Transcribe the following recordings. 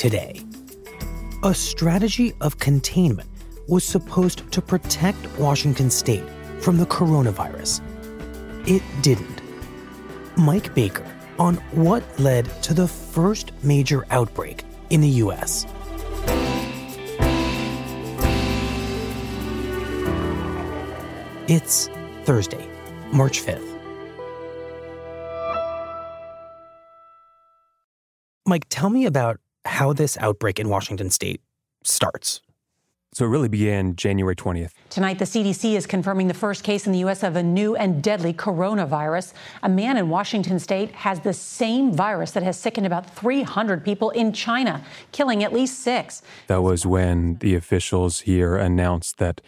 Today, a strategy of containment was supposed to protect Washington state from the coronavirus. It didn't. Mike Baker on what led to the first major outbreak in the U.S. It's Thursday, March 5th. Mike, tell me about how this outbreak in Washington state starts. So it really began January 20th. Tonight, the CDC is confirming the first case in the U.S. of a new and deadly coronavirus. A man in Washington state has the same virus that has sickened about 300 people in China, killing at least six. That was when the officials here announced that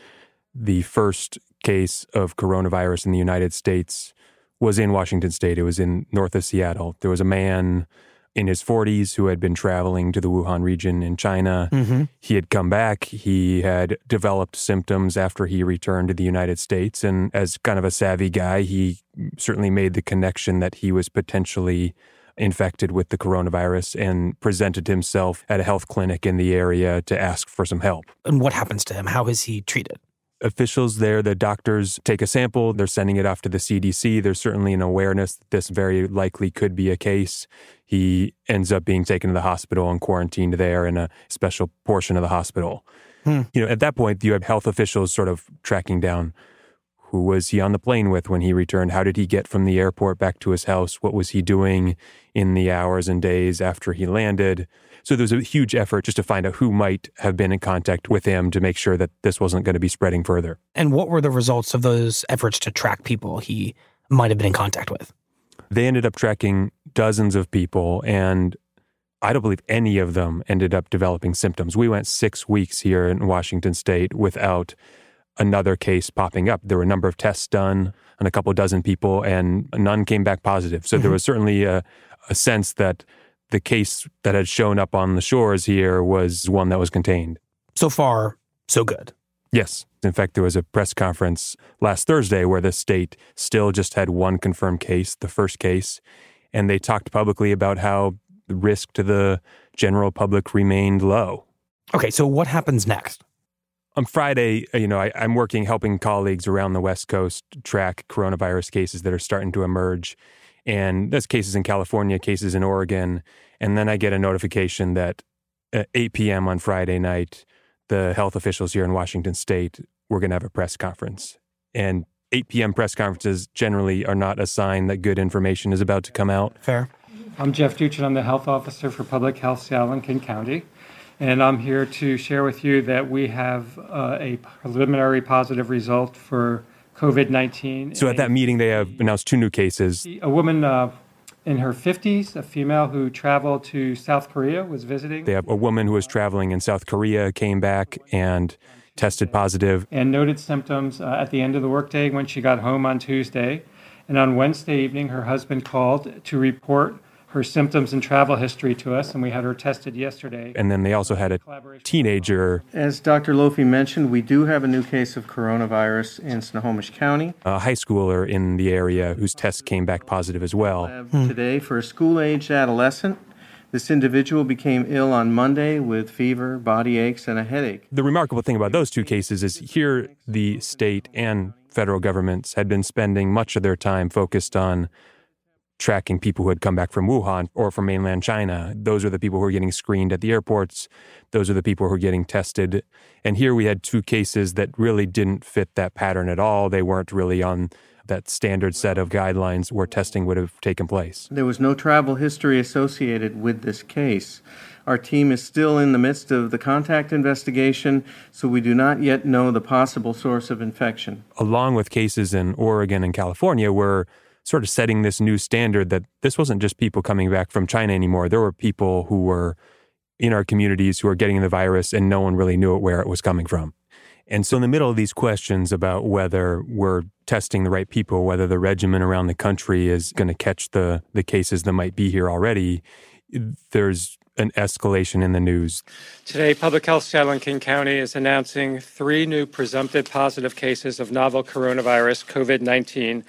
the first case of coronavirus in the United States was in Washington state. It was in north of Seattle. There was a man in his 40s who had been traveling to the Wuhan region in China. Mm-hmm. He had come back. He had developed symptoms after he returned to the United States. And as kind of a savvy guy, he certainly made the connection that he was potentially infected with the coronavirus and presented himself at a health clinic in the area to ask for some help. And what happens to him? How is he treated? Officials there, the doctors take a sample, they're sending it off to the CDC. There's certainly an awareness that this very likely could be a case. He ends up being taken to the hospital and quarantined there in a special portion of the hospital. Hmm. You know, at that point, you have health officials sort of tracking down who was he on the plane with when he returned? How did he get from the airport back to his house? What was he doing in the hours and days after he landed? So there was a huge effort just to find out who might have been in contact with him to make sure that this wasn't going to be spreading further. And what were the results of those efforts to track people he might have been in contact with? They ended up tracking dozens of people, and I don't believe any of them ended up developing symptoms. We went six weeks here in Washington state without another case popping up. There were a number of tests done on a couple dozen people, and none came back positive. So mm-hmm. there was certainly a, a sense that the case that had shown up on the shores here was one that was contained. So far, so good. Yes. In fact, there was a press conference last Thursday where the state still just had one confirmed case, the first case, and they talked publicly about how the risk to the general public remained low. Okay, so what happens next? On Friday, uh, you know, I, am working helping colleagues around the West Coast track coronavirus cases that are starting to emerge. And there's cases in California, cases in Oregon. And then I get a notification that at 8 p.m. on Friday night, the health officials here in Washington state were going to have a press conference. And 8 p.m. press conferences generally are not a sign that good information is about to come out. Fair. I'm Jeff Duchin. I'm the health officer for Public Health Seattle and King County. And I'm here to share with you that we have uh, a preliminary positive result for COVID 19. So at that meeting, they have announced two new cases. A woman uh, in her 50s, a female who traveled to South Korea, was visiting. They have a woman who was traveling in South Korea, came back and tested positive. And noted symptoms uh, at the end of the workday when she got home on Tuesday. And on Wednesday evening, her husband called to report her symptoms and travel history to us, and we had her tested yesterday. And then they also had a teenager. As Dr. Lofy mentioned, we do have a new case of coronavirus in Snohomish County. A high schooler in the area whose test came back positive as well. Hmm. Today for a school aged adolescent This individual became ill on Monday with fever, body aches, and a headache. The remarkable thing about those two cases is here the state and federal governments had been spending much of their time focused on tracking people who had come back from Wuhan or from mainland China. Those are the people who are getting screened at the airports. Those are the people who are getting tested. And here we had two cases that really didn't fit that pattern at all. They weren't really on that standard set of guidelines where testing would have taken place. There was no travel history associated with this case. Our team is still in the midst of the contact investigation, so we do not yet know the possible source of infection. Along with cases in Oregon and California, we're sort of setting this new standard that this wasn't just people coming back from China anymore. There were people who were in our communities who were getting the virus and no one really knew where it was coming from. And so, in the middle of these questions about whether we're testing the right people, whether the regimen around the country is going to catch the, the cases that might be here already, there's an escalation in the news. Today, Public Health Seattle and King County is announcing three new presumptive positive cases of novel coronavirus, COVID 19,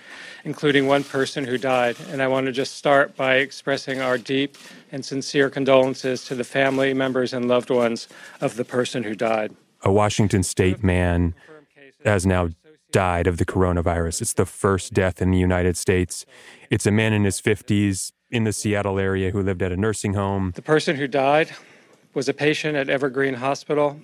including one person who died. And I want to just start by expressing our deep and sincere condolences to the family members and loved ones of the person who died. A Washington state man has now died of the coronavirus. It's the first death in the United States. It's a man in his 50s in the Seattle area who lived at a nursing home. The person who died was a patient at Evergreen Hospital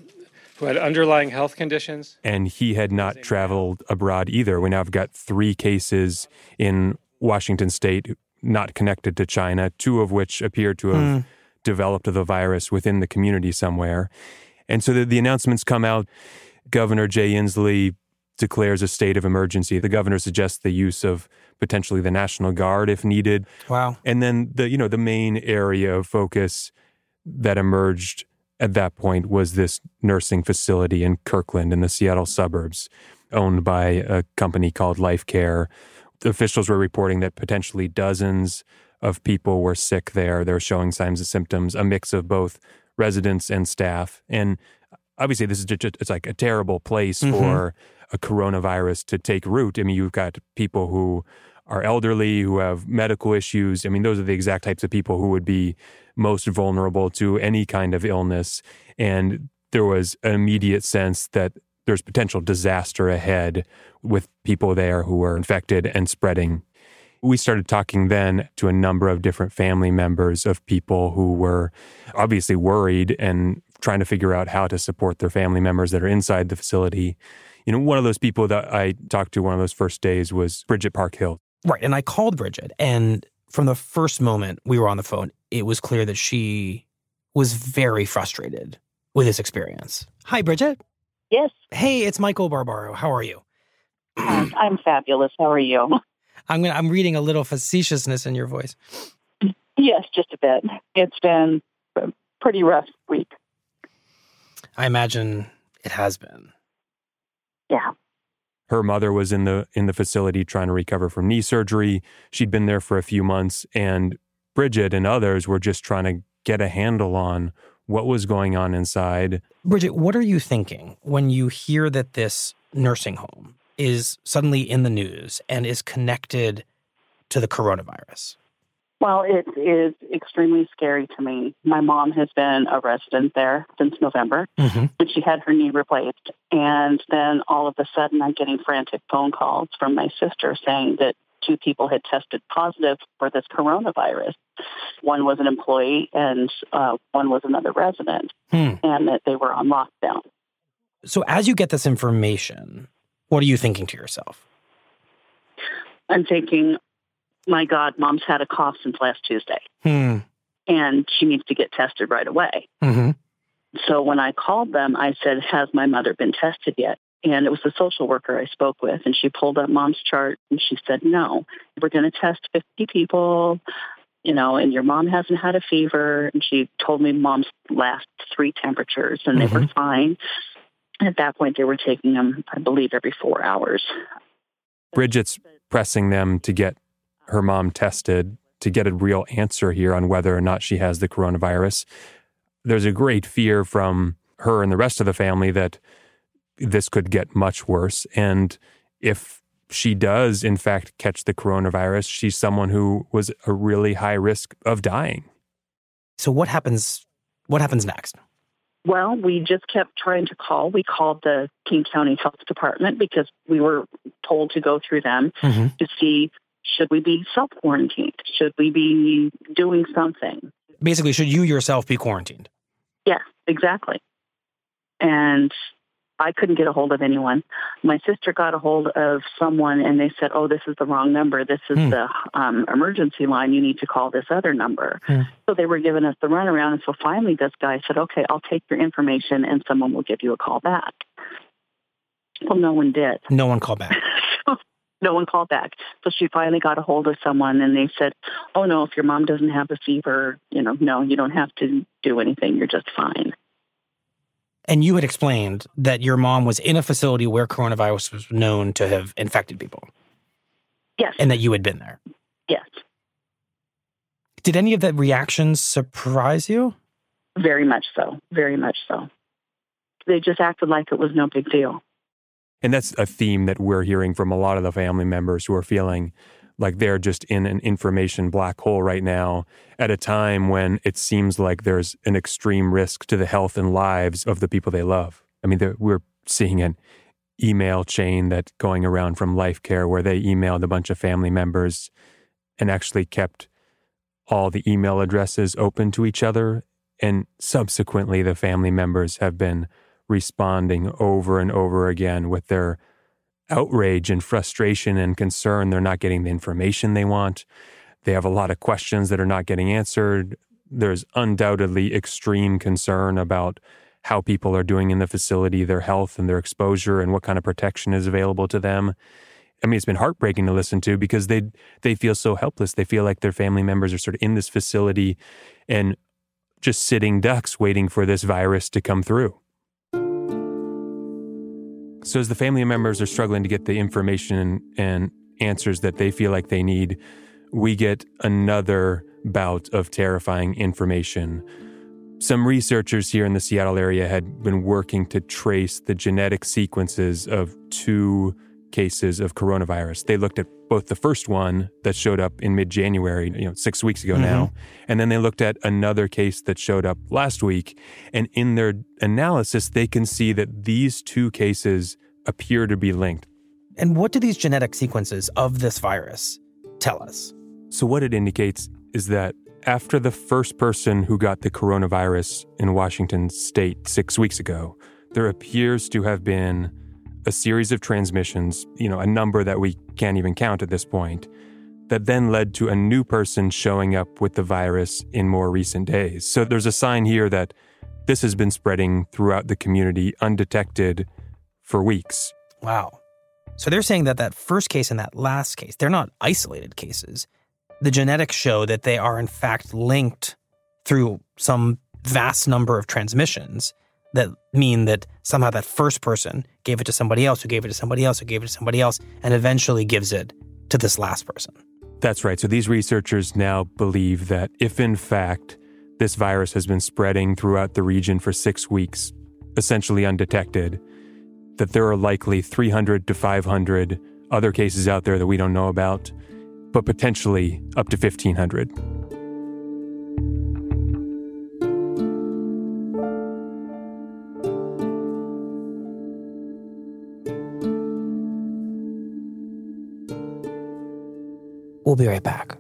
who had underlying health conditions. And he had not traveled abroad either. We now have got three cases in Washington state not connected to China, two of which appear to have mm. developed the virus within the community somewhere. And so the, the announcements come out. Governor Jay Inslee declares a state of emergency. The governor suggests the use of potentially the National Guard if needed. Wow. And then the you know the main area of focus that emerged at that point was this nursing facility in Kirkland in the Seattle suburbs owned by a company called Life Care. The officials were reporting that potentially dozens of people were sick there. They were showing signs of symptoms, a mix of both residents and staff. And obviously, this is just, it's like a terrible place mm-hmm. for a coronavirus to take root. I mean, you've got people who are elderly, who have medical issues. I mean, those are the exact types of people who would be most vulnerable to any kind of illness. And there was an immediate sense that there's potential disaster ahead with people there who are infected and spreading. We started talking then to a number of different family members of people who were obviously worried and trying to figure out how to support their family members that are inside the facility. You know, one of those people that I talked to one of those first days was Bridget Parkhill. Right. And I called Bridget, and from the first moment we were on the phone, it was clear that she was very frustrated with this experience. Hi, Bridget. Yes. Hey, it's Michael Barbaro. How are you? Uh, I'm fabulous. How are you? I'm gonna, I'm reading a little facetiousness in your voice. Yes, just a bit. It's been a pretty rough week. I imagine it has been. Yeah her mother was in the in the facility trying to recover from knee surgery. She'd been there for a few months and Bridget and others were just trying to get a handle on what was going on inside. Bridget, what are you thinking when you hear that this nursing home is suddenly in the news and is connected to the coronavirus? Well, it is extremely scary to me. My mom has been a resident there since November mm-hmm. when she had her knee replaced. And then all of a sudden, I'm getting frantic phone calls from my sister saying that two people had tested positive for this coronavirus. One was an employee and uh, one was another resident, hmm. and that they were on lockdown. So, as you get this information, what are you thinking to yourself? I'm thinking, my God, mom's had a cough since last Tuesday. Hmm. And she needs to get tested right away. Mm-hmm. So when I called them, I said, Has my mother been tested yet? And it was the social worker I spoke with, and she pulled up mom's chart and she said, No, we're going to test 50 people, you know, and your mom hasn't had a fever. And she told me mom's last three temperatures, and mm-hmm. they were mm-hmm. fine. At that point, they were taking them, I believe, every four hours. Bridget's pressing them to get her mom tested to get a real answer here on whether or not she has the coronavirus. There's a great fear from her and the rest of the family that this could get much worse. And if she does, in fact, catch the coronavirus, she's someone who was a really high risk of dying. So what happens? What happens next? Well, we just kept trying to call. We called the King County Health Department because we were told to go through them mm-hmm. to see should we be self quarantined? Should we be doing something? Basically, should you yourself be quarantined? Yes, exactly. And I couldn't get a hold of anyone. My sister got a hold of someone and they said, oh, this is the wrong number. This is hmm. the um, emergency line. You need to call this other number. Hmm. So they were giving us the runaround. And so finally, this guy said, okay, I'll take your information and someone will give you a call back. Well, no one did. No one called back. no one called back. So she finally got a hold of someone and they said, oh, no, if your mom doesn't have a fever, you know, no, you don't have to do anything. You're just fine. And you had explained that your mom was in a facility where coronavirus was known to have infected people. Yes. And that you had been there. Yes. Did any of the reactions surprise you? Very much so. Very much so. They just acted like it was no big deal. And that's a theme that we're hearing from a lot of the family members who are feeling like they're just in an information black hole right now at a time when it seems like there's an extreme risk to the health and lives of the people they love. I mean, we're seeing an email chain that's going around from Life Care where they emailed a bunch of family members and actually kept all the email addresses open to each other. And subsequently, the family members have been responding over and over again with their outrage and frustration and concern. They're not getting the information they want. They have a lot of questions that are not getting answered. There's undoubtedly extreme concern about how people are doing in the facility, their health and their exposure, and what kind of protection is available to them. I mean, it's been heartbreaking to listen to because they they feel so helpless. They feel like their family members are sort of in this facility and just sitting ducks waiting for this virus to come through. So, as the family members are struggling to get the information and answers that they feel like they need, we get another bout of terrifying information. Some researchers here in the Seattle area had been working to trace the genetic sequences of two cases of coronavirus. They looked at both the first one that showed up in mid January, you know, six weeks ago mm-hmm. now, and then they looked at another case that showed up last week. And in their analysis, they can see that these two cases appear to be linked. And what do these genetic sequences of this virus tell us? So, what it indicates is that after the first person who got the coronavirus in Washington state six weeks ago, there appears to have been a series of transmissions, you know, a number that we can't even count at this point, that then led to a new person showing up with the virus in more recent days. So there's a sign here that this has been spreading throughout the community undetected for weeks. Wow. So they're saying that that first case and that last case, they're not isolated cases. The genetics show that they are in fact linked through some vast number of transmissions that mean that somehow that first person gave it to somebody else, who gave it to somebody else, who gave it to somebody else, and eventually gives it to this last person. That's right. So these researchers now believe that if in fact this virus has been spreading throughout the region for six weeks, essentially undetected, that there are likely 300 to 500 other cases out there that we don't know about, but potentially up to 1,500. We'll be right back.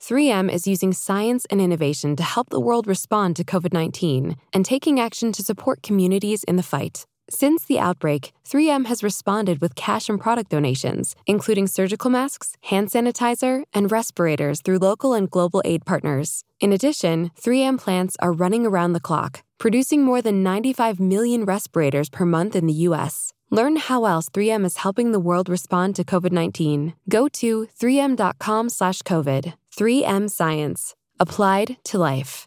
3M is using science and innovation to help the world respond to COVID 19 and taking action to support communities in the fight. Since the outbreak, 3M has responded with cash and product donations, including surgical masks, hand sanitizer, and respirators through local and global aid partners. In addition, 3M plants are running around the clock, producing more than 95 million respirators per month in the U.S. Learn how else 3M is helping the world respond to COVID-19. Go to 3m.com slash COVID. 3M Science. Applied to life.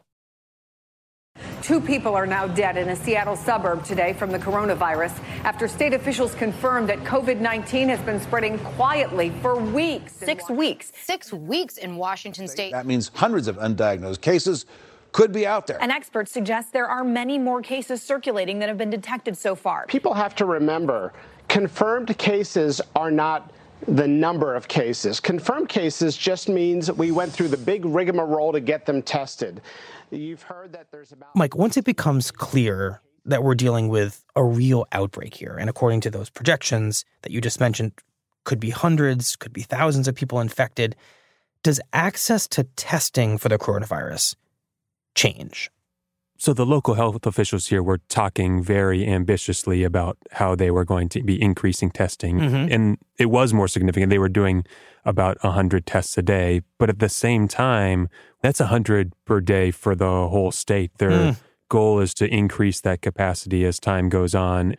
Two people are now dead in a Seattle suburb today from the coronavirus after state officials confirmed that COVID 19 has been spreading quietly for weeks. Six weeks. Six weeks in Washington state. That means hundreds of undiagnosed cases could be out there. And experts suggest there are many more cases circulating that have been detected so far. People have to remember confirmed cases are not the number of cases. Confirmed cases just means we went through the big rigmarole to get them tested. You've heard that there's about. Mike, once it becomes clear that we're dealing with a real outbreak here, and according to those projections that you just mentioned, could be hundreds, could be thousands of people infected, does access to testing for the coronavirus change? So the local health officials here were talking very ambitiously about how they were going to be increasing testing. Mm-hmm. And it was more significant. They were doing about 100 tests a day. But at the same time, that's 100 per day for the whole state. Their mm. goal is to increase that capacity as time goes on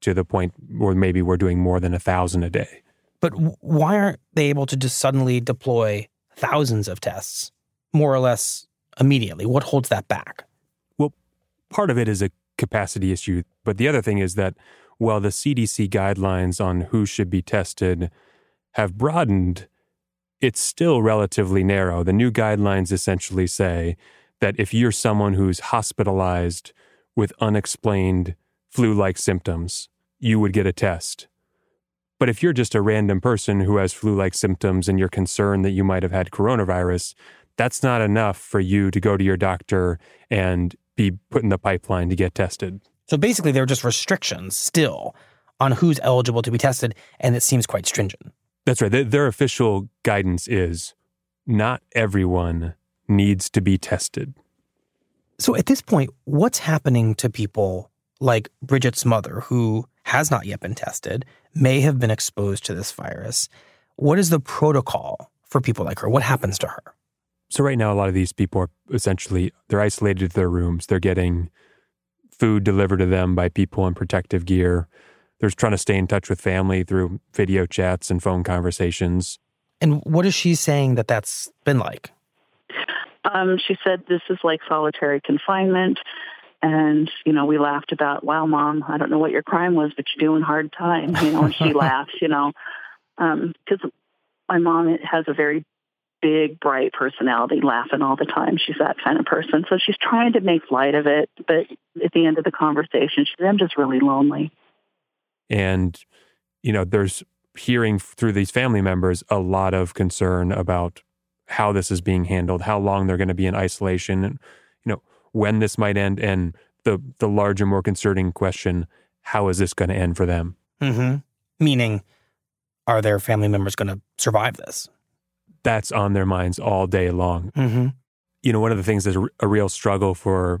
to the point where maybe we're doing more than 1,000 a day. But why aren't they able to just suddenly deploy thousands of tests more or less immediately? What holds that back? Well, part of it is a capacity issue, but the other thing is that while the CDC guidelines on who should be tested have broadened, it's still relatively narrow. The new guidelines essentially say that if you're someone who's hospitalized with unexplained flu like symptoms, you would get a test. But if you're just a random person who has flu like symptoms and you're concerned that you might have had coronavirus, that's not enough for you to go to your doctor and be put in the pipeline to get tested. So basically, there are just restrictions still on who's eligible to be tested, and it seems quite stringent. That's right. Their official guidance is not everyone needs to be tested. So at this point, what's happening to people like Bridget's mother, who has not yet been tested, may have been exposed to this virus? What is the protocol for people like her? What happens to her? So right now, a lot of these people are essentially they're isolated to their rooms. They're getting food delivered to them by people in protective gear. They're trying to stay in touch with family through video chats and phone conversations. And what is she saying that that's been like? Um, she said this is like solitary confinement. And, you know, we laughed about, wow, mom, I don't know what your crime was, but you're doing hard time. You know, and she laughs, you know, because um, my mom has a very big, bright personality, laughing all the time. She's that kind of person. So she's trying to make light of it. But at the end of the conversation, she said, I'm just really lonely. And, you know, there's hearing through these family members a lot of concern about how this is being handled, how long they're going to be in isolation, and, you know, when this might end. And the, the larger, more concerning question how is this going to end for them? Mm-hmm. Meaning, are their family members going to survive this? That's on their minds all day long. Mm-hmm. You know, one of the things that's a real struggle for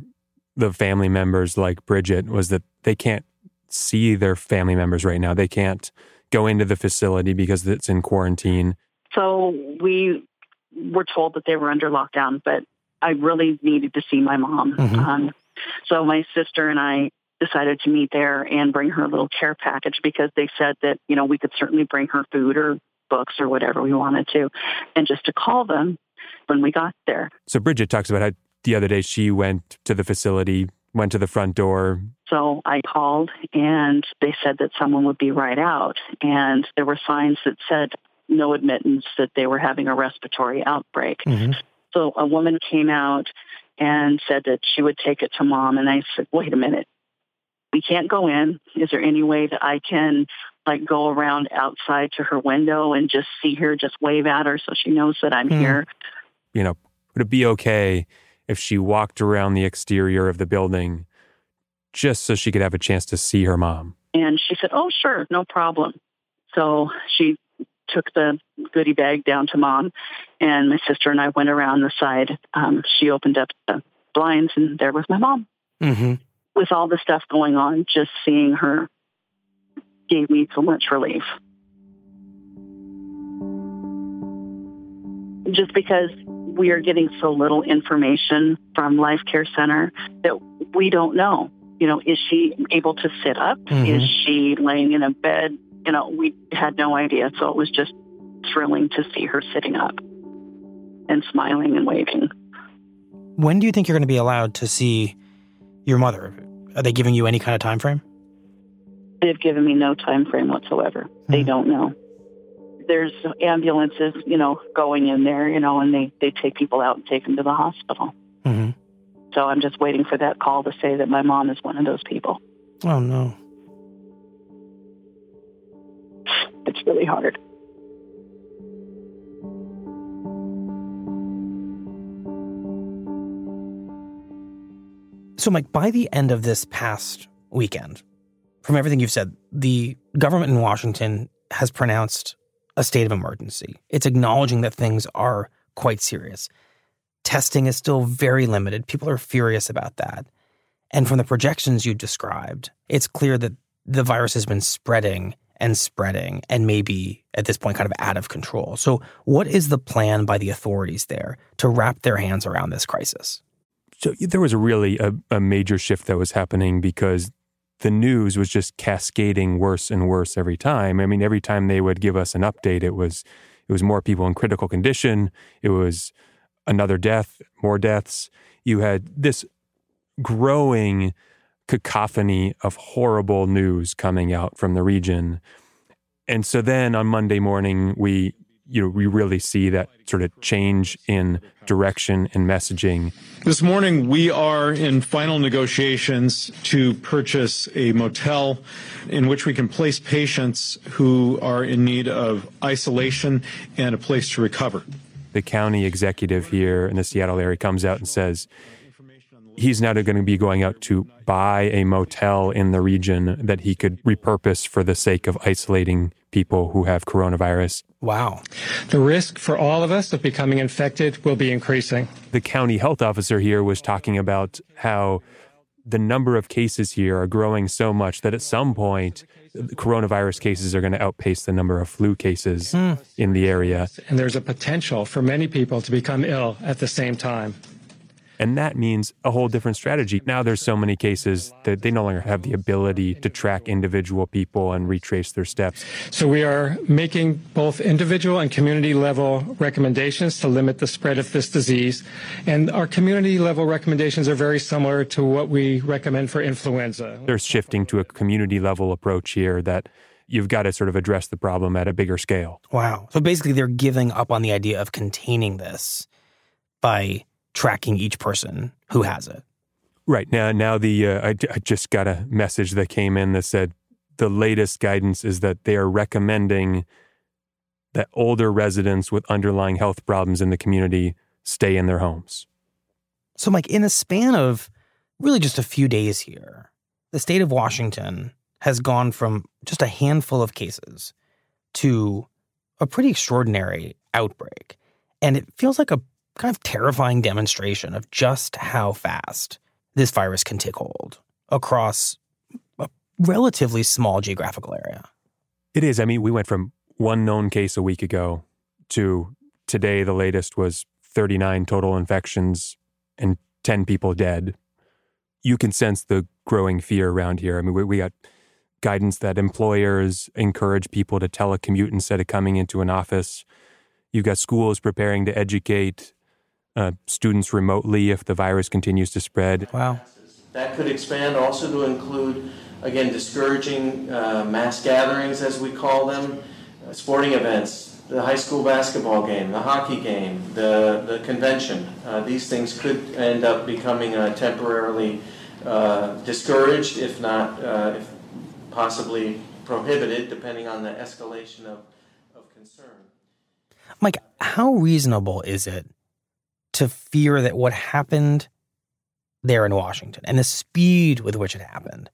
the family members like Bridget was that they can't see their family members right now. They can't go into the facility because it's in quarantine. So we were told that they were under lockdown, but I really needed to see my mom. Mm-hmm. Um, so my sister and I decided to meet there and bring her a little care package because they said that, you know, we could certainly bring her food or books or whatever we wanted to, and just to call them when we got there. So Bridget talks about how the other day she went to the facility, went to the front door. So I called and they said that someone would be right out. And there were signs that said no admittance, that they were having a respiratory outbreak. Mm-hmm. So a woman came out and said that she would take it to mom. And I said, wait a minute. We can't go in. Is there any way that I can like go around outside to her window and just see her, just wave at her so she knows that I'm hmm. here. You know, would it be okay if she walked around the exterior of the building just so she could have a chance to see her mom? And she said, Oh, sure, no problem. So she took the goodie bag down to mom, and my sister and I went around the side. Um, she opened up the blinds, and there was my mom. Mm-hmm. With all the stuff going on, just seeing her gave me so much relief. Just because we are getting so little information from Life Care Center that we don't know. You know, is she able to sit up? Mm-hmm. Is she laying in a bed? You know, we had no idea. So it was just thrilling to see her sitting up and smiling and waving. When do you think you're going to be allowed to see your mother? Are they giving you any kind of time frame? They've given me no time frame whatsoever. Mm-hmm. They hmm. don't know. There's ambulances, you know, going in there, you know, and they, they take people out and take them to the hospital. Mm-hmm. So I'm just waiting for that call to say that my mom is one of those people. Oh, no. It's really hard. So, Mike, by the end of this past weekend, from everything you've said, the government in Washington has pronounced a state of emergency. It's acknowledging that things are quite serious. Testing is still very limited. People are furious about that. And from the projections you described, it's clear that the virus has been spreading and spreading and maybe at this point kind of out of control. So, what is the plan by the authorities there to wrap their hands around this crisis? So, there was really a, a major shift that was happening because the news was just cascading worse and worse every time. I mean, every time they would give us an update, it was it was more people in critical condition. It was another death, more deaths. You had this growing cacophony of horrible news coming out from the region. And so then on Monday morning, we you know we really see that sort of change in direction and messaging. This morning we are in final negotiations to purchase a motel in which we can place patients who are in need of isolation and a place to recover. The county executive here in the Seattle area comes out and says he's now going to be going out to buy a motel in the region that he could repurpose for the sake of isolating people who have coronavirus. Wow. The risk for all of us of becoming infected will be increasing. The county health officer here was talking about how the number of cases here are growing so much that at some point coronavirus cases are going to outpace the number of flu cases mm. in the area. And there's a potential for many people to become ill at the same time. And that means a whole different strategy. Now there's so many cases that they no longer have the ability to track individual people and retrace their steps. So we are making both individual and community level recommendations to limit the spread of this disease. And our community level recommendations are very similar to what we recommend for influenza. They're shifting to a community level approach here that you've got to sort of address the problem at a bigger scale. Wow. So basically, they're giving up on the idea of containing this by tracking each person who has it. Right now, now the uh, I, I just got a message that came in that said the latest guidance is that they are recommending that older residents with underlying health problems in the community stay in their homes. So, Mike, in a span of really just a few days here, the state of Washington has gone from just a handful of cases to a pretty extraordinary outbreak. And it feels like a kind of terrifying demonstration of just how fast this virus can take hold across a relatively small geographical area. It is. I mean, we went from one known case a week ago to today, the latest was 39 total infections and 10 people dead. You can sense the growing fear around here. I mean, we, we got guidance that employers encourage people to telecommute instead of coming into an office. You've got schools preparing to educate uh, students remotely if the virus continues to spread. Wow. That could expand also to include, again, discouraging uh, mass gatherings, as we call them, uh, sporting events, the high school basketball game, the hockey game, the, the convention. Uh, these things could end up becoming uh, temporarily uh, discouraged, if not if possibly prohibited, depending on the escalation of, of concern. Mike, how reasonable is it to fear that what happened there in Washington and the speed with which it happened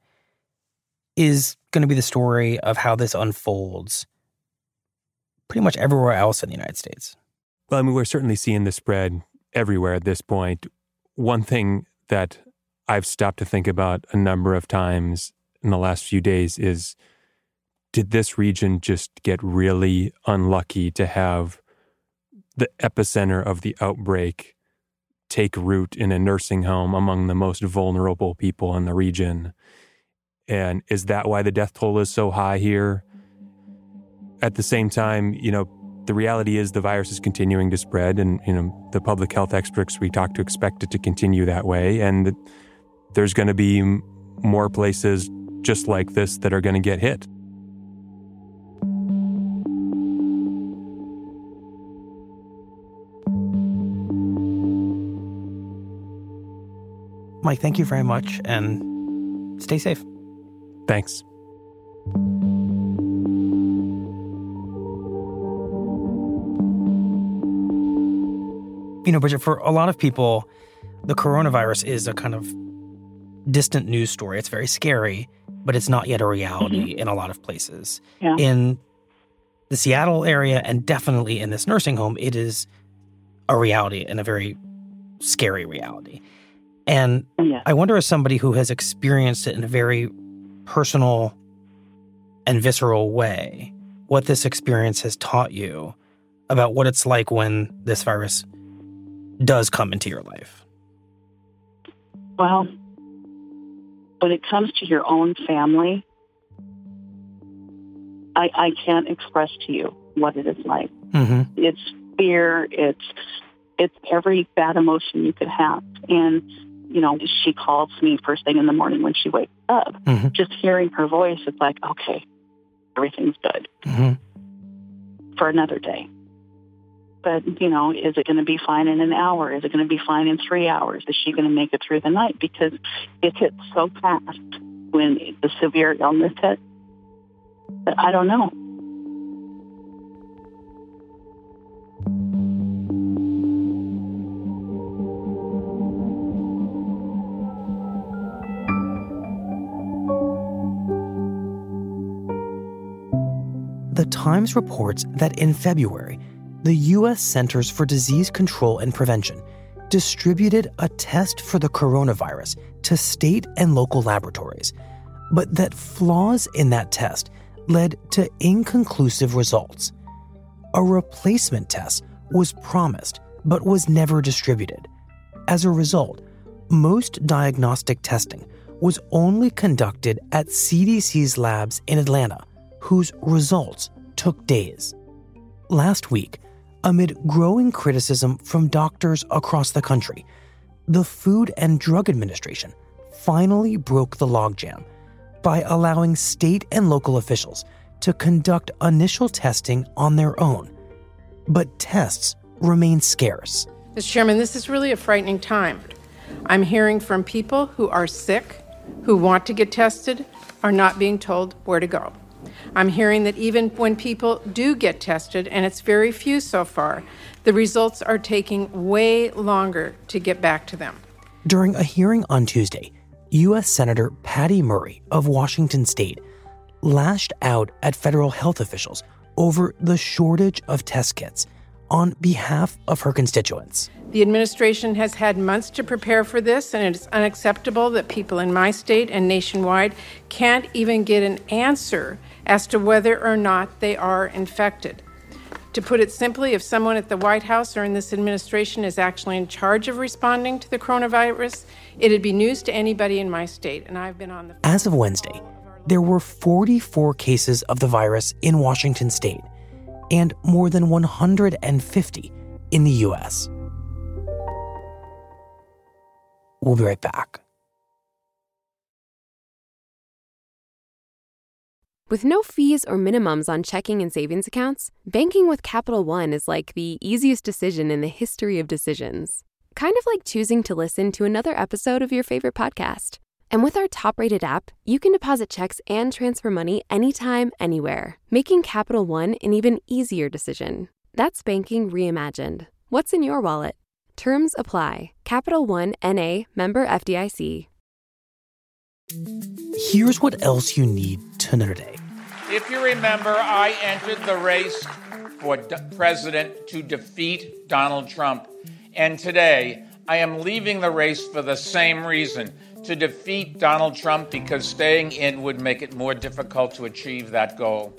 is going to be the story of how this unfolds pretty much everywhere else in the United States. Well, I mean, we're certainly seeing the spread everywhere at this point. One thing that I've stopped to think about a number of times in the last few days is did this region just get really unlucky to have the epicenter of the outbreak take root in a nursing home among the most vulnerable people in the region. And is that why the death toll is so high here? At the same time, you know, the reality is the virus is continuing to spread, and, you know, the public health experts we talk to expect it to continue that way. And there's going to be more places just like this that are going to get hit. Mike, thank you very much and stay safe. Thanks. You know, Bridget, for a lot of people, the coronavirus is a kind of distant news story. It's very scary, but it's not yet a reality mm-hmm. in a lot of places. Yeah. In the Seattle area and definitely in this nursing home, it is a reality and a very scary reality. And yeah. I wonder, as somebody who has experienced it in a very personal and visceral way, what this experience has taught you about what it's like when this virus does come into your life. Well, when it comes to your own family, I, I can't express to you what it is like. Mm-hmm. It's fear. It's it's every bad emotion you could have. And you know, she calls me first thing in the morning when she wakes up. Mm-hmm. Just hearing her voice, it's like, okay, everything's good mm-hmm. for another day. But, you know, is it going to be fine in an hour? Is it going to be fine in three hours? Is she going to make it through the night? Because it hits so fast when the severe illness hits that I don't know. Times reports that in February, the U.S. Centers for Disease Control and Prevention distributed a test for the coronavirus to state and local laboratories, but that flaws in that test led to inconclusive results. A replacement test was promised but was never distributed. As a result, most diagnostic testing was only conducted at CDC's labs in Atlanta whose results took days. Last week, amid growing criticism from doctors across the country, the Food and Drug Administration finally broke the logjam by allowing state and local officials to conduct initial testing on their own. But tests remain scarce. Mr. Chairman, this is really a frightening time. I'm hearing from people who are sick, who want to get tested, are not being told where to go. I'm hearing that even when people do get tested, and it's very few so far, the results are taking way longer to get back to them. During a hearing on Tuesday, U.S. Senator Patty Murray of Washington state lashed out at federal health officials over the shortage of test kits on behalf of her constituents. The administration has had months to prepare for this, and it's unacceptable that people in my state and nationwide can't even get an answer as to whether or not they are infected. To put it simply, if someone at the White House or in this administration is actually in charge of responding to the coronavirus, it'd be news to anybody in my state. And I've been on the. As of Wednesday, there were 44 cases of the virus in Washington state and more than 150 in the U.S. We'll be right back. With no fees or minimums on checking and savings accounts, banking with Capital One is like the easiest decision in the history of decisions. Kind of like choosing to listen to another episode of your favorite podcast. And with our top rated app, you can deposit checks and transfer money anytime, anywhere, making Capital One an even easier decision. That's banking reimagined. What's in your wallet? Terms apply. Capital One NA member FDIC. Here's what else you need to know today. If you remember, I entered the race for d- president to defeat Donald Trump. And today, I am leaving the race for the same reason to defeat Donald Trump because staying in would make it more difficult to achieve that goal.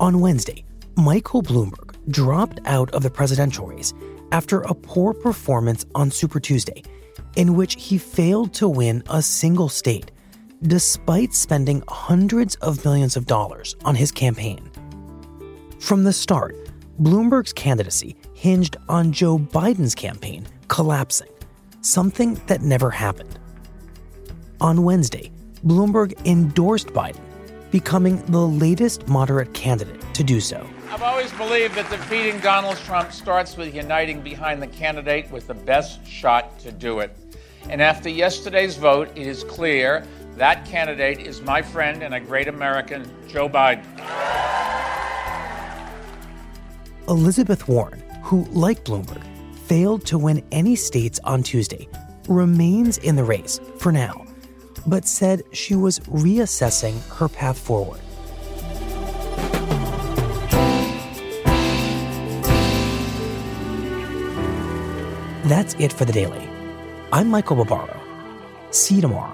On Wednesday, Michael Bloomberg dropped out of the presidential race after a poor performance on Super Tuesday, in which he failed to win a single state despite spending hundreds of millions of dollars on his campaign. From the start, Bloomberg's candidacy hinged on Joe Biden's campaign collapsing, something that never happened. On Wednesday, Bloomberg endorsed Biden, becoming the latest moderate candidate to do so. I've always believed that defeating Donald Trump starts with uniting behind the candidate with the best shot to do it. And after yesterday's vote, it is clear that candidate is my friend and a great American, Joe Biden. Elizabeth Warren, who, like Bloomberg, failed to win any states on Tuesday, remains in the race for now. but said she was reassessing her path forward. That's it for the daily. I'm Michael Barbaro. See you tomorrow.